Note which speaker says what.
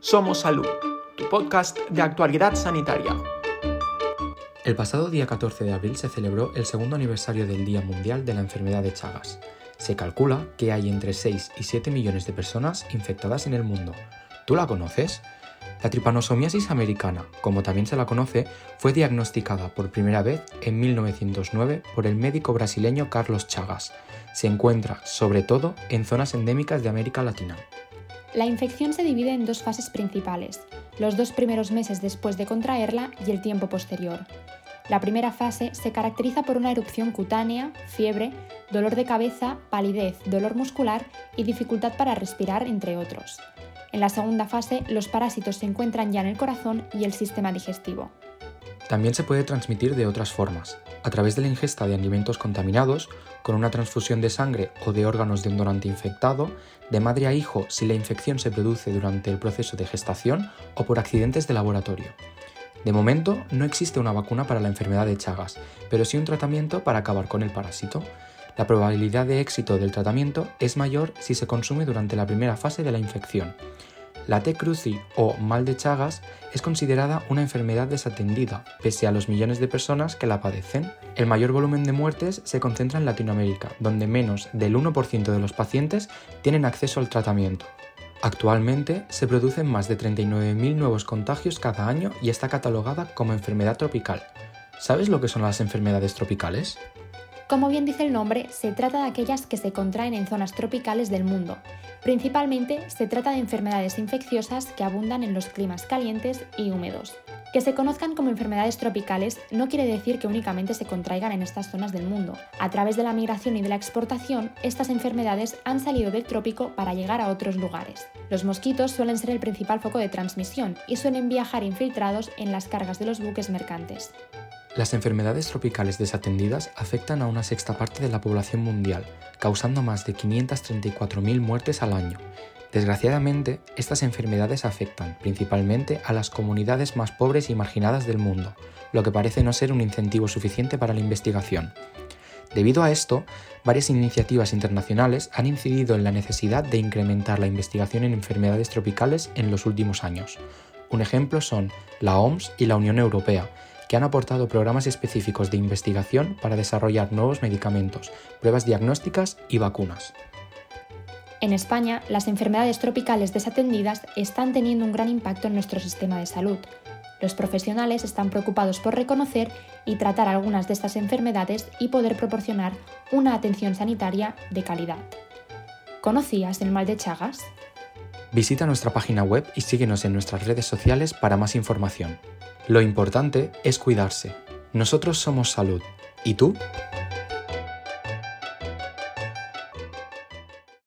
Speaker 1: Somos Salud, tu podcast de actualidad sanitaria.
Speaker 2: El pasado día 14 de abril se celebró el segundo aniversario del Día Mundial de la Enfermedad de Chagas. Se calcula que hay entre 6 y 7 millones de personas infectadas en el mundo. ¿Tú la conoces? La tripanosomiasis americana, como también se la conoce, fue diagnosticada por primera vez en 1909 por el médico brasileño Carlos Chagas. Se encuentra, sobre todo, en zonas endémicas de América Latina.
Speaker 3: La infección se divide en dos fases principales, los dos primeros meses después de contraerla y el tiempo posterior. La primera fase se caracteriza por una erupción cutánea, fiebre, dolor de cabeza, palidez, dolor muscular y dificultad para respirar, entre otros. En la segunda fase, los parásitos se encuentran ya en el corazón y el sistema digestivo.
Speaker 2: También se puede transmitir de otras formas, a través de la ingesta de alimentos contaminados, con una transfusión de sangre o de órganos de un donante infectado, de madre a hijo si la infección se produce durante el proceso de gestación o por accidentes de laboratorio. De momento, no existe una vacuna para la enfermedad de Chagas, pero sí un tratamiento para acabar con el parásito. La probabilidad de éxito del tratamiento es mayor si se consume durante la primera fase de la infección, la T. cruzi o mal de Chagas es considerada una enfermedad desatendida, pese a los millones de personas que la padecen. El mayor volumen de muertes se concentra en Latinoamérica, donde menos del 1% de los pacientes tienen acceso al tratamiento. Actualmente se producen más de 39.000 nuevos contagios cada año y está catalogada como enfermedad tropical. ¿Sabes lo que son las enfermedades tropicales?
Speaker 3: Como bien dice el nombre, se trata de aquellas que se contraen en zonas tropicales del mundo. Principalmente se trata de enfermedades infecciosas que abundan en los climas calientes y húmedos. Que se conozcan como enfermedades tropicales no quiere decir que únicamente se contraigan en estas zonas del mundo. A través de la migración y de la exportación, estas enfermedades han salido del trópico para llegar a otros lugares. Los mosquitos suelen ser el principal foco de transmisión y suelen viajar infiltrados en las cargas de los buques mercantes.
Speaker 2: Las enfermedades tropicales desatendidas afectan a una sexta parte de la población mundial, causando más de 534.000 muertes al año. Desgraciadamente, estas enfermedades afectan principalmente a las comunidades más pobres y marginadas del mundo, lo que parece no ser un incentivo suficiente para la investigación. Debido a esto, varias iniciativas internacionales han incidido en la necesidad de incrementar la investigación en enfermedades tropicales en los últimos años. Un ejemplo son la OMS y la Unión Europea, que han aportado programas específicos de investigación para desarrollar nuevos medicamentos, pruebas diagnósticas y vacunas.
Speaker 3: En España, las enfermedades tropicales desatendidas están teniendo un gran impacto en nuestro sistema de salud. Los profesionales están preocupados por reconocer y tratar algunas de estas enfermedades y poder proporcionar una atención sanitaria de calidad. ¿Conocías el mal de Chagas?
Speaker 2: Visita nuestra página web y síguenos en nuestras redes sociales para más información. Lo importante es cuidarse. Nosotros somos salud. ¿Y tú?